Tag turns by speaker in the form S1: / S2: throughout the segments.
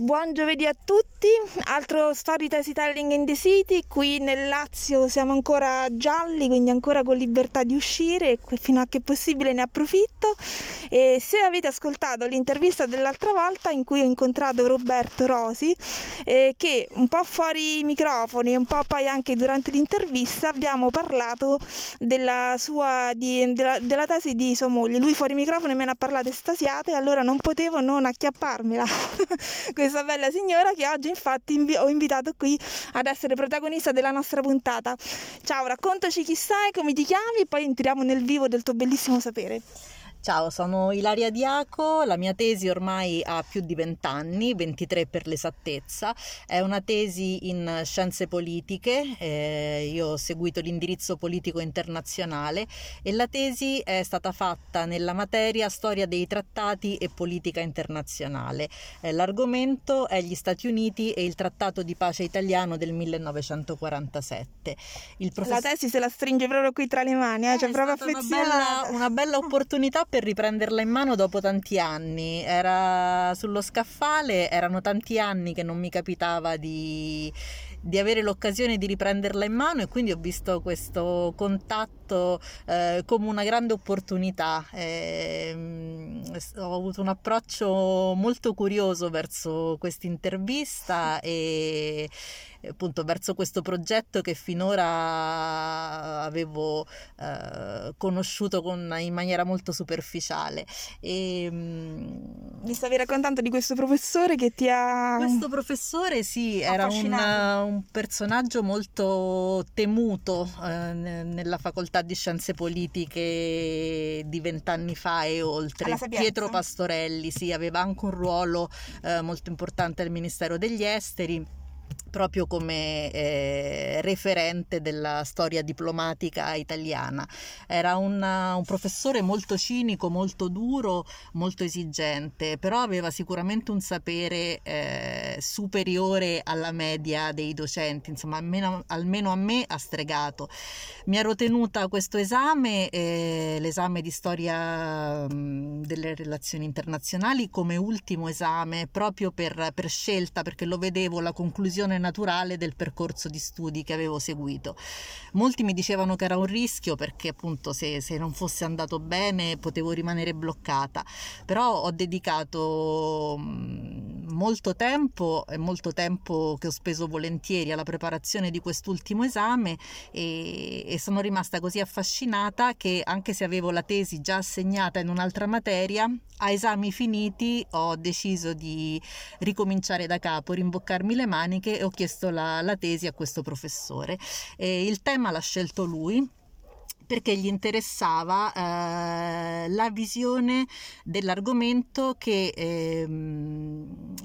S1: Buon giovedì a tutti, altro Storytelling in the City, qui nel Lazio siamo ancora gialli, quindi ancora con libertà di uscire fino a che possibile ne approfitto. E se avete ascoltato l'intervista dell'altra volta in cui ho incontrato Roberto Rosi, eh, che un po' fuori i microfoni e un po' poi anche durante l'intervista abbiamo parlato della sua di, della, della, tesi di sua moglie, lui fuori microfono me ne ha parlato estasiata allora non potevo non acchiapparmela questa bella signora che oggi infatti invi- ho invitato qui ad essere protagonista della nostra puntata. Ciao, raccontaci chi sei, come ti chiami e poi entriamo nel vivo del tuo bellissimo sapere.
S2: Ciao, sono Ilaria Diaco, la mia tesi ormai ha più di 20 anni, 23 per l'esattezza, è una tesi in scienze politiche, eh, io ho seguito l'indirizzo politico internazionale e la tesi è stata fatta nella materia storia dei trattati e politica internazionale. Eh, l'argomento è gli Stati Uniti e il trattato di pace italiano del 1947.
S1: Professor... La tesi se la stringe proprio qui tra le mani, eh, c'è proprio affezionata.
S2: Una bella, una bella opportunità per riprenderla in mano dopo tanti anni. Era sullo scaffale, erano tanti anni che non mi capitava di, di avere l'occasione di riprenderla in mano e quindi ho visto questo contatto eh, come una grande opportunità. Eh, ho avuto un approccio molto curioso verso questa intervista e appunto verso questo progetto che finora avevo eh, conosciuto con, in maniera molto superficiale. E,
S1: Mi stavi raccontando di questo professore che ti ha...
S2: Questo professore sì, era un, un, personaggio molto temuto eh, nella facoltà di scienze politiche di vent'anni fa e oltre. Pietro Pastorelli, sì, aveva anche un ruolo eh, molto importante al Ministero degli Esteri proprio come eh, referente della storia diplomatica italiana. Era una, un professore molto cinico, molto duro, molto esigente, però aveva sicuramente un sapere eh, superiore alla media dei docenti, insomma almeno, almeno, a me ha stregato. Mi ero tenuta questo esame, eh, l'esame di storia mh, delle relazioni internazionali, come ultimo esame proprio per, per scelta, perché lo vedevo la conclusione naturale del percorso di studi che avevo seguito. Molti mi dicevano che era un rischio perché appunto se, se non fosse andato bene potevo rimanere bloccata, però ho dedicato mm, molto tempo e molto tempo che ho speso volentieri alla preparazione di quest'ultimo esame e, e sono rimasta così affascinata che anche se avevo la tesi già assegnata in un'altra materia, a esami finiti ho deciso di ricominciare da capo, rimboccarmi le maniche e ho chiesto la, la tesi a questo professore. E il tema l'ha scelto lui perché gli interessava eh, la visione dell'argomento che eh,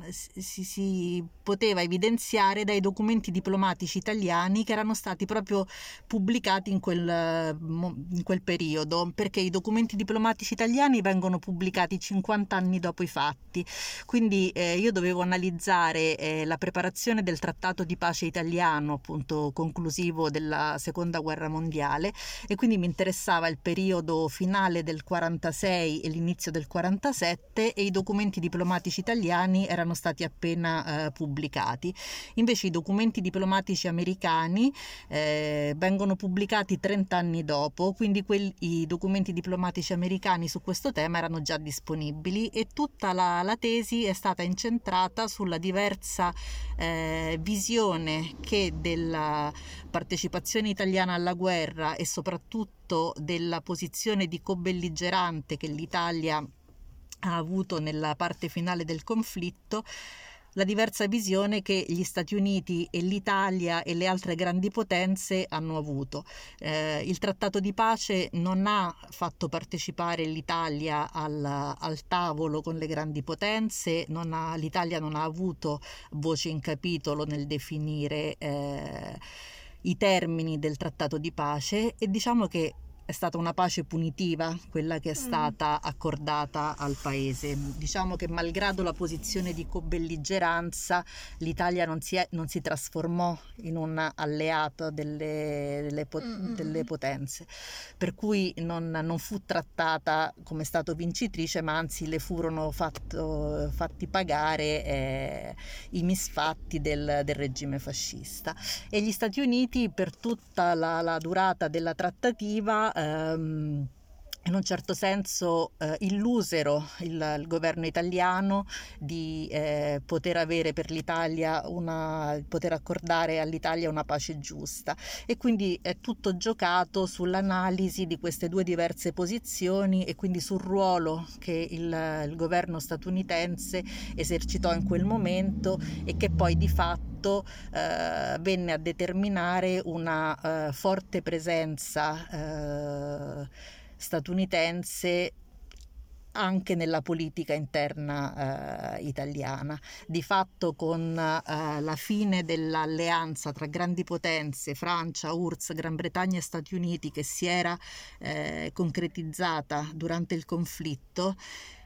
S2: si, si, poteva evidenziare dai documenti diplomatici italiani che erano stati proprio pubblicati in quel, in quel periodo, perché i documenti diplomatici italiani vengono pubblicati 50 anni dopo i fatti, quindi eh, io dovevo analizzare eh, la preparazione del trattato di pace italiano, appunto conclusivo della seconda guerra mondiale e quindi quindi mi interessava il periodo finale del 46 e l'inizio del 47 e i documenti diplomatici italiani erano stati appena eh, pubblicati. Invece i documenti diplomatici americani eh, vengono pubblicati 30 anni dopo, quindi quelli, i documenti diplomatici americani su questo tema erano già disponibili e tutta la, la tesi è stata incentrata sulla diversa eh, visione che della partecipazione italiana alla guerra e soprattutto frutto della posizione di cobelligerante che l'Italia ha avuto nella parte finale del conflitto, la diversa visione che gli Stati Uniti e l'Italia e le altre grandi potenze hanno avuto. Eh, il trattato di pace non ha fatto partecipare l'Italia al, al tavolo con le grandi potenze, non ha, l'Italia non ha avuto voce in capitolo nel definire eh, i termini del trattato di pace e diciamo che è stata una pace punitiva quella che è mm. stata accordata al paese. Diciamo che malgrado la posizione di cobelligeranza l'Italia non si, è, non si trasformò in un alleato delle, delle, mm, delle potenze, per cui non, non, fu trattata come Stato vincitrice, ma anzi le furono fatto, fatti pagare eh, i misfatti del, del, regime fascista. E gli Stati Uniti per tutta la, la durata della trattativa ehm, in un certo senso eh, illusero il, il, governo italiano di eh, poter avere per l'Italia una, poter accordare all'Italia una pace giusta. E quindi è tutto giocato sull'analisi di queste due diverse posizioni e quindi sul ruolo che il, il governo statunitense esercitò in quel momento e che poi di fatto eh, venne a determinare una eh, forte presenza eh, statunitense anche nella politica interna eh, italiana. Di fatto con eh, la fine dell'alleanza tra grandi potenze, Francia, URSS, Gran Bretagna e Stati Uniti, che si era eh, concretizzata durante il conflitto,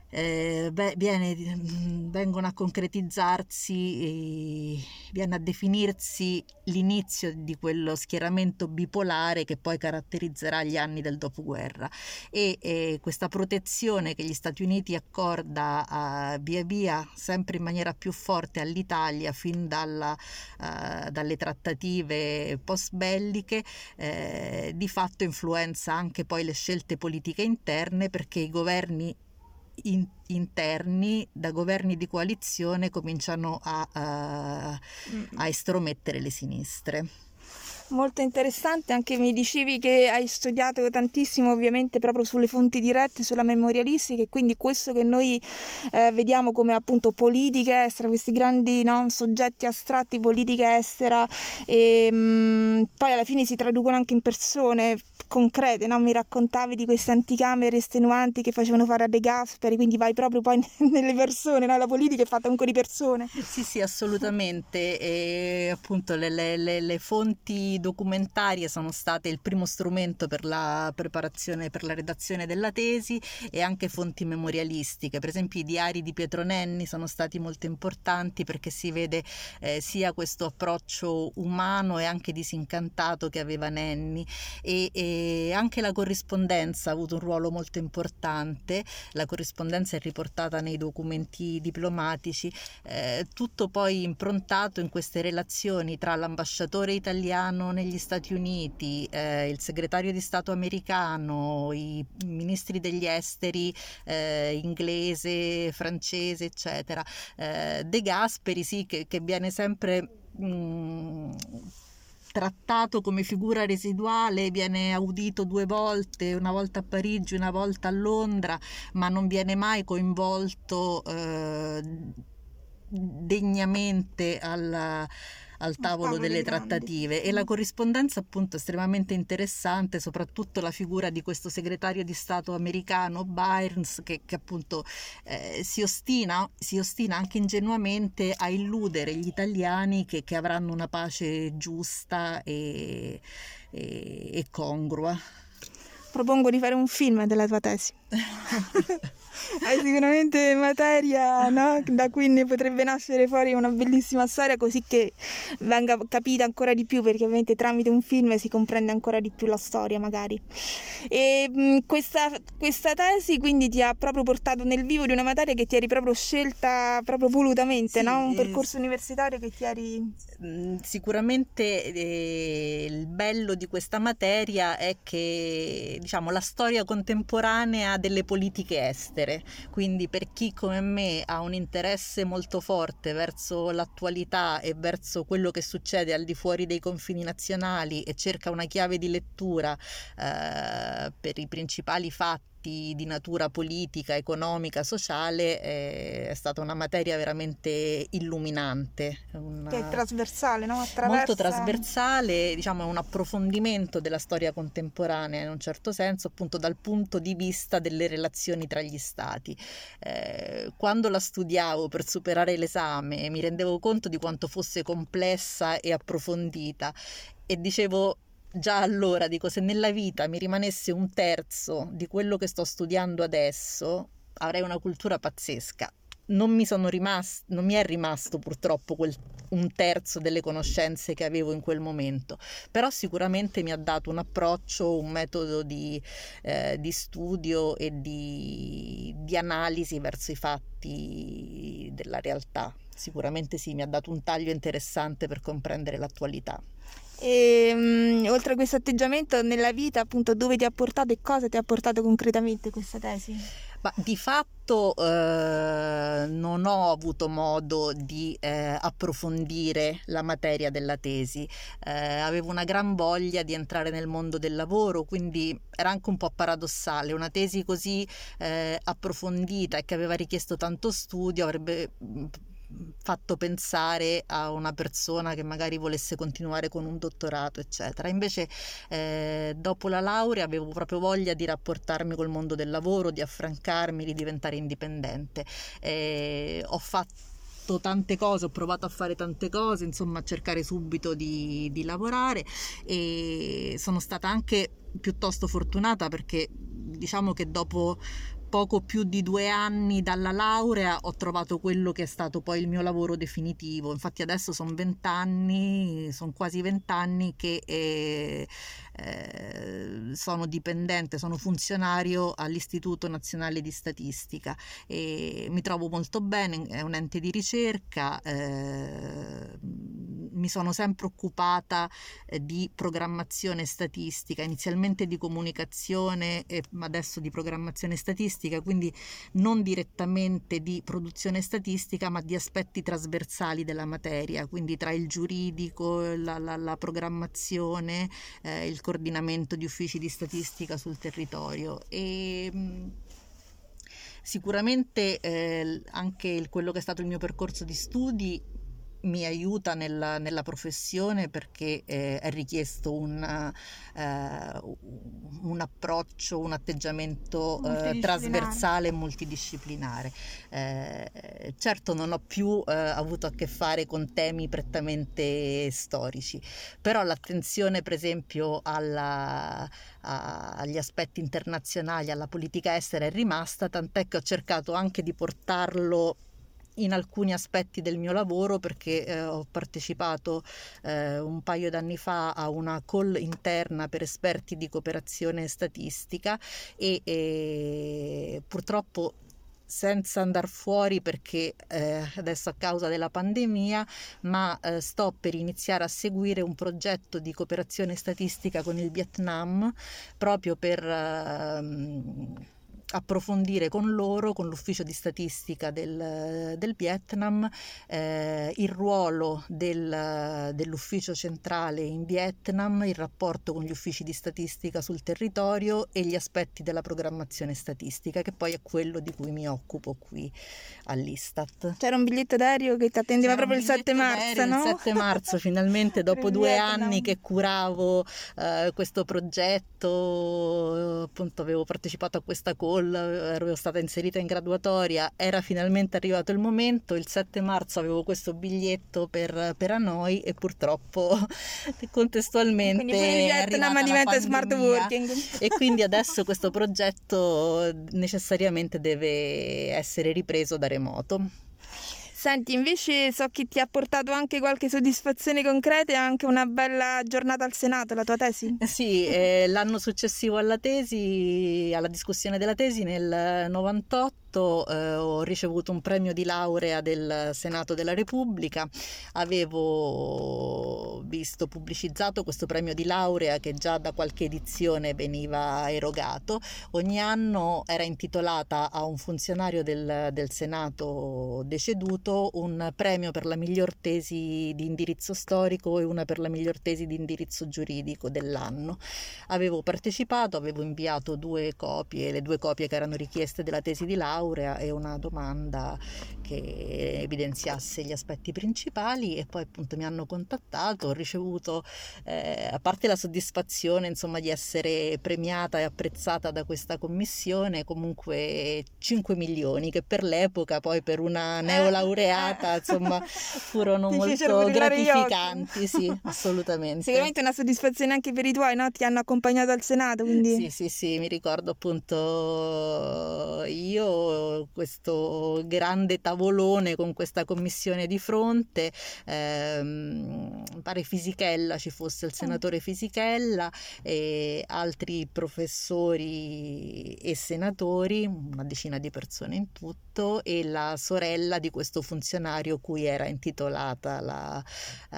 S2: eh, beh, viene, mm, vengono a concretizzarsi, viene a definirsi l'inizio di quello schieramento bipolare che poi caratterizzerà gli anni del dopoguerra. E, e questa protezione che gli Stati Uniti accorda uh, via via sempre in maniera più forte all'Italia fin dalla, uh, dalle trattative post belliche eh, di fatto influenza anche poi le scelte politiche interne perché i governi in, interni da governi di coalizione cominciano a, a, a estromettere le sinistre
S1: molto interessante, anche mi dicevi che hai studiato tantissimo ovviamente proprio sulle fonti dirette, sulla memorialistica e quindi questo che noi eh, vediamo come appunto politica estera, questi grandi no, soggetti astratti, politica estera e mh, mm, poi alla fine si traducono anche in persone concrete, no? mi raccontavi di queste anticamere estenuanti che facevano fare a De Gasperi, quindi vai proprio poi nelle persone, no? la politica è fatta anche di persone.
S2: Sì, sì, assolutamente, e appunto le, le, le fonti documentarie sono state il primo strumento per la preparazione, per la redazione della tesi e anche fonti memorialistiche. Per esempio i diari di Pietro Nenni sono stati molto importanti perché si vede eh, sia questo approccio umano e anche disincantato che aveva Nenni e, e anche la corrispondenza ha avuto un ruolo molto importante. La corrispondenza è riportata nei documenti diplomatici, eh, tutto poi improntato in queste relazioni tra l'ambasciatore italiano negli Stati Uniti, eh, il segretario di Stato americano, i ministri degli esteri eh, inglese, francese, eccetera. Eh, De Gasperi, sì, che, che viene sempre... Mh, mm, trattato come figura residuale, viene audito due volte, una volta a Parigi, una volta a Londra, ma non viene mai coinvolto eh, degnamente alla, al tavolo delle trattative e la corrispondenza appunto estremamente interessante, soprattutto la figura di questo segretario di Stato americano Byrnes che, che appunto eh, si, ostina, si ostina anche ingenuamente a illudere gli italiani che, che avranno una pace giusta e, e, e congrua.
S1: Propongo di fare un film della tua tesi. Hai sicuramente materia no? da cui ne potrebbe nascere fuori una bellissima storia così che venga capita ancora di più perché ovviamente tramite un film si comprende ancora di più la storia magari e mh, questa, questa, tesi quindi ti ha proprio portato nel vivo di una materia che ti eri proprio scelta proprio volutamente sì, no? un percorso universitario che ti eri
S2: sicuramente eh, il bello di questa materia è che diciamo la storia contemporanea delle politiche estere, quindi per chi come me ha un interesse molto forte verso l'attualità e verso quello che succede al di fuori dei confini nazionali e cerca una chiave di lettura eh, per i principali fatti aspetti di natura politica, economica, sociale è, è stata una materia veramente illuminante.
S1: Una... Che è trasversale, no?
S2: Attraversa... Molto trasversale, diciamo è un approfondimento della storia contemporanea in un certo senso, appunto dal punto di vista delle relazioni tra gli stati. Eh, quando la studiavo per superare l'esame mi rendevo conto di quanto fosse complessa e approfondita e dicevo già allora dico se nella vita mi rimanesse un terzo di quello che sto studiando adesso, avrei una cultura pazzesca. Non mi, sono rimast- non mi è rimasto purtroppo quel un terzo delle conoscenze che avevo in quel momento, però sicuramente mi ha dato un approccio, un metodo di, eh, di studio e di, di analisi verso i fatti della realtà. Sicuramente sì, mi ha dato un taglio interessante per comprendere l'attualità.
S1: E um, oltre a questo atteggiamento nella vita, appunto, dove ti ha portato e cosa ti ha portato concretamente questa tesi?
S2: Ma di fatto eh, non ho avuto modo di eh, approfondire la materia della tesi, eh, avevo una gran voglia di entrare nel mondo del lavoro, quindi era anche un po' paradossale, una tesi così eh, approfondita e che aveva richiesto tanto studio avrebbe fatto pensare a una persona che magari volesse continuare con un dottorato, eccetera. Invece, eh, dopo la laurea avevo proprio voglia di rapportarmi col mondo del lavoro, di affrancarmi, di diventare indipendente. Eh, ho fatto tante cose, ho provato a fare tante cose, insomma a cercare subito di, di, lavorare e sono stata anche piuttosto fortunata perché diciamo che dopo poco più di due anni dalla laurea ho trovato quello che è stato poi il mio lavoro definitivo. Infatti adesso sono vent'anni, sono quasi vent'anni che eh, eh, sono dipendente, sono funzionario all'Istituto Nazionale di Statistica e mi trovo molto bene, è un ente di ricerca, eh, mi sono sempre occupata eh, di programmazione statistica, inizialmente di comunicazione e adesso di programmazione statistica, quindi non direttamente di produzione statistica ma di aspetti trasversali della materia, quindi tra il giuridico, la, la, la programmazione, eh, il coordinamento di uffici di statistica sul territorio. E sicuramente eh, anche il, quello che è stato il mio percorso di studi mi aiuta nella, nella professione perché eh, è richiesto un, eh, un, approccio, un atteggiamento eh, trasversale e multidisciplinare. Eh, certo non ho più eh, avuto a che fare con temi prettamente storici, però l'attenzione per esempio alla, a, agli aspetti internazionali, alla politica estera è rimasta, tant'è che ho cercato anche di portarlo in alcuni aspetti del mio lavoro perché eh, ho partecipato eh, un paio d'anni fa a una call interna per esperti di cooperazione statistica e, e purtroppo senza andare fuori perché eh, adesso a causa della pandemia, ma eh, sto per iniziare a seguire un progetto di cooperazione statistica con il Vietnam proprio per... Eh, approfondire con loro, con l'ufficio di statistica del, del Vietnam, eh, il ruolo del, dell'ufficio centrale in Vietnam, il rapporto con gli uffici di statistica sul territorio e gli aspetti della programmazione statistica, che poi è quello di cui mi occupo qui all'Istat.
S1: C'era un biglietto d'aereo che ti attendeva C'era proprio il 7 marzo, no?
S2: Il 7 marzo, finalmente, dopo due Vietnam. anni che curavo eh, questo progetto, appunto avevo partecipato a questa cosa call, ero stata inserita in graduatoria, era finalmente arrivato il momento, il 7 marzo avevo questo biglietto per, per Hanoi e purtroppo contestualmente quindi Vietnam diventa smart working e quindi adesso questo progetto necessariamente deve essere ripreso da remoto.
S1: Senti, invece so che ti ha portato anche qualche soddisfazione concreta e anche una bella giornata al Senato, la tua tesi?
S2: Eh sì, eh, l'anno successivo alla tesi, alla discussione della tesi nel 98 eh, ho ricevuto un premio di laurea del Senato della Repubblica, avevo visto pubblicizzato questo premio di laurea che già da qualche edizione veniva erogato, ogni anno era intitolata a un funzionario del, del Senato deceduto un premio per la miglior tesi di indirizzo storico e una per la miglior tesi di indirizzo giuridico dell'anno. Avevo partecipato, avevo inviato due copie, le due copie che erano richieste della tesi di laurea laurea e una domanda che evidenziasse gli aspetti principali e poi appunto mi hanno contattato, ho ricevuto eh, a parte la soddisfazione insomma di essere premiata e apprezzata da questa commissione comunque 5 milioni che per l'epoca poi per una eh, neolaureata eh, insomma furono molto gratificanti, sì, assolutamente.
S1: Sicuramente una soddisfazione anche per i tuoi, no? Ti hanno accompagnato al Senato, quindi...
S2: Sì, sì, sì, mi ricordo appunto io questo grande tavolo tavolone con questa commissione di fronte, ehm, pare Fisichella ci fosse il senatore Fisichella e altri professori e senatori, una decina di persone in tutto, e la sorella di questo funzionario cui era intitolata la,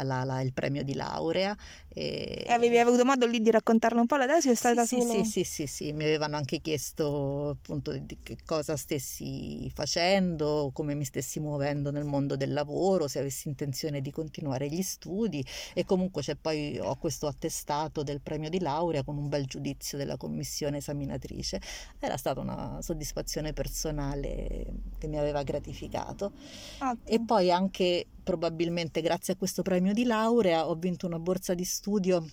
S2: la, la, il premio di laurea.
S1: E... e avevi avuto modo lì di raccontarlo un po' la tesi stata
S2: sì,
S1: solo...
S2: Sì, sì, sì, sì, mi avevano anche chiesto appunto di che cosa stessi facendo, come mi stessi muovendo nel mondo del lavoro, se avessi intenzione di continuare gli studi e comunque c'è poi ho questo attestato del premio di laurea con un bel giudizio della commissione esaminatrice. Era stata una soddisfazione personale che mi aveva gratificato. Ottimo. E poi anche probabilmente grazie a questo premio di laurea ho vinto una borsa di studio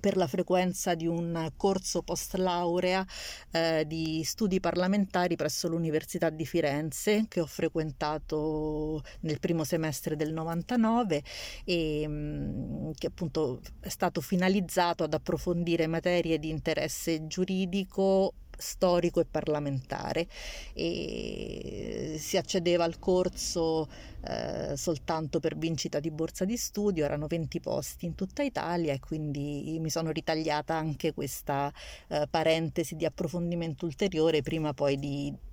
S2: per la frequenza di un corso post laurea eh, di studi parlamentari presso l'Università di Firenze che ho frequentato nel primo semestre del 99 e mh, mm, che appunto è stato finalizzato ad approfondire materie di interesse giuridico storico e parlamentare e si accedeva al corso eh, soltanto per vincita di borsa di studio, erano 20 posti in tutta Italia e quindi mi sono ritagliata anche questa eh, parentesi di approfondimento ulteriore prima poi di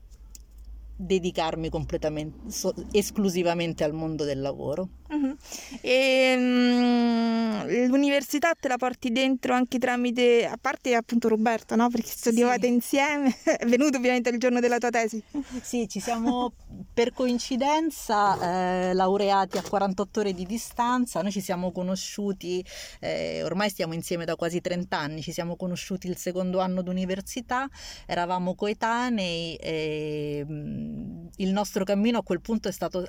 S2: dedicarmi completamente, so, esclusivamente al mondo del lavoro.
S1: Uh-huh. E, um, l'università te la porti dentro anche tramite, a parte appunto Roberto, no? Perché studiavate sì. insieme, è venuto ovviamente il giorno della tua tesi.
S2: Sì, ci siamo per coincidenza eh, laureati a 48 ore di distanza, noi ci siamo conosciuti, eh, ormai stiamo insieme da quasi 30 anni, ci siamo conosciuti il secondo anno d'università, eravamo coetanei e mm, il nostro cammino a quel punto è stato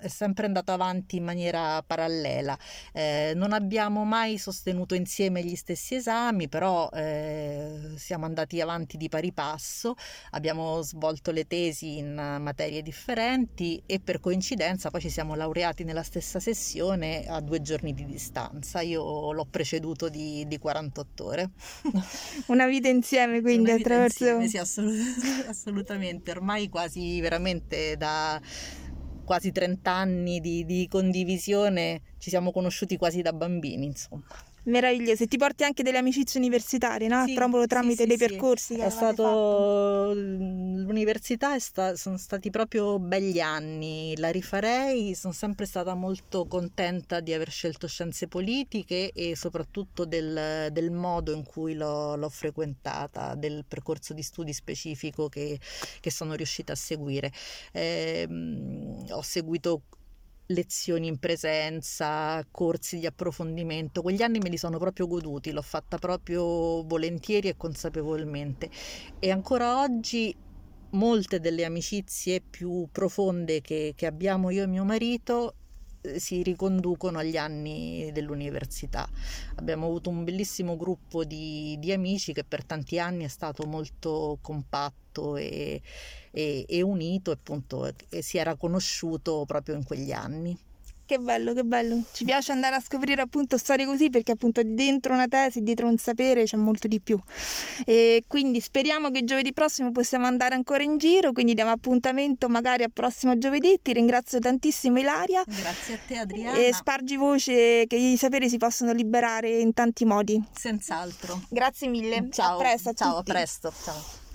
S2: è sempre andato avanti in maniera parallela. Eh, non abbiamo mai sostenuto insieme gli stessi esami, però eh, siamo andati avanti di pari passo, abbiamo svolto le tesi in materie differenti e per coincidenza poi ci siamo laureati nella stessa sessione a due giorni di distanza. Io l'ho preceduto di, di 48 ore.
S1: Una vita insieme quindi
S2: vita
S1: attraverso...
S2: Insieme, sì, assolut- assolutamente, ormai quasi veramente da quasi 30 anni di, di condivisione, ci siamo conosciuti quasi da bambini, insomma.
S1: Meraviglioso, e ti porti anche delle amicizie universitarie, no? Sì, proprio tramite sì, dei sì, percorsi.
S2: È stato l'università sta... sono stati proprio begli anni, la rifarei, sono sempre stata molto contenta di aver scelto scienze politiche e soprattutto del, del modo in cui l'ho, l'ho, frequentata, del percorso di studi specifico che, che sono riuscita a seguire. Eh, ho seguito lezioni in presenza, corsi di approfondimento, quegli anni me li sono proprio goduti, l'ho fatta proprio volentieri e consapevolmente. E ancora oggi molte delle amicizie più profonde che, che abbiamo io e mio marito si riconducono agli anni dell'università. Abbiamo avuto un bellissimo gruppo di, di amici che per tanti anni è stato molto compatto e, e, e unito appunto e si era conosciuto proprio in quegli anni.
S1: Che bello, che bello. Ci piace andare a scoprire appunto storie così perché appunto dentro una tesi, dietro un sapere c'è molto di più. E quindi speriamo che giovedì prossimo possiamo andare ancora in giro, quindi diamo appuntamento magari al prossimo giovedì. Ti ringrazio tantissimo Ilaria.
S2: Grazie a te Adriana.
S1: E spargi voce che i saperi si possono liberare in tanti modi.
S2: Senz'altro.
S1: Grazie mille.
S2: Ciao.
S1: A presto. A
S2: ciao,
S1: tutti.
S2: a presto. Ciao.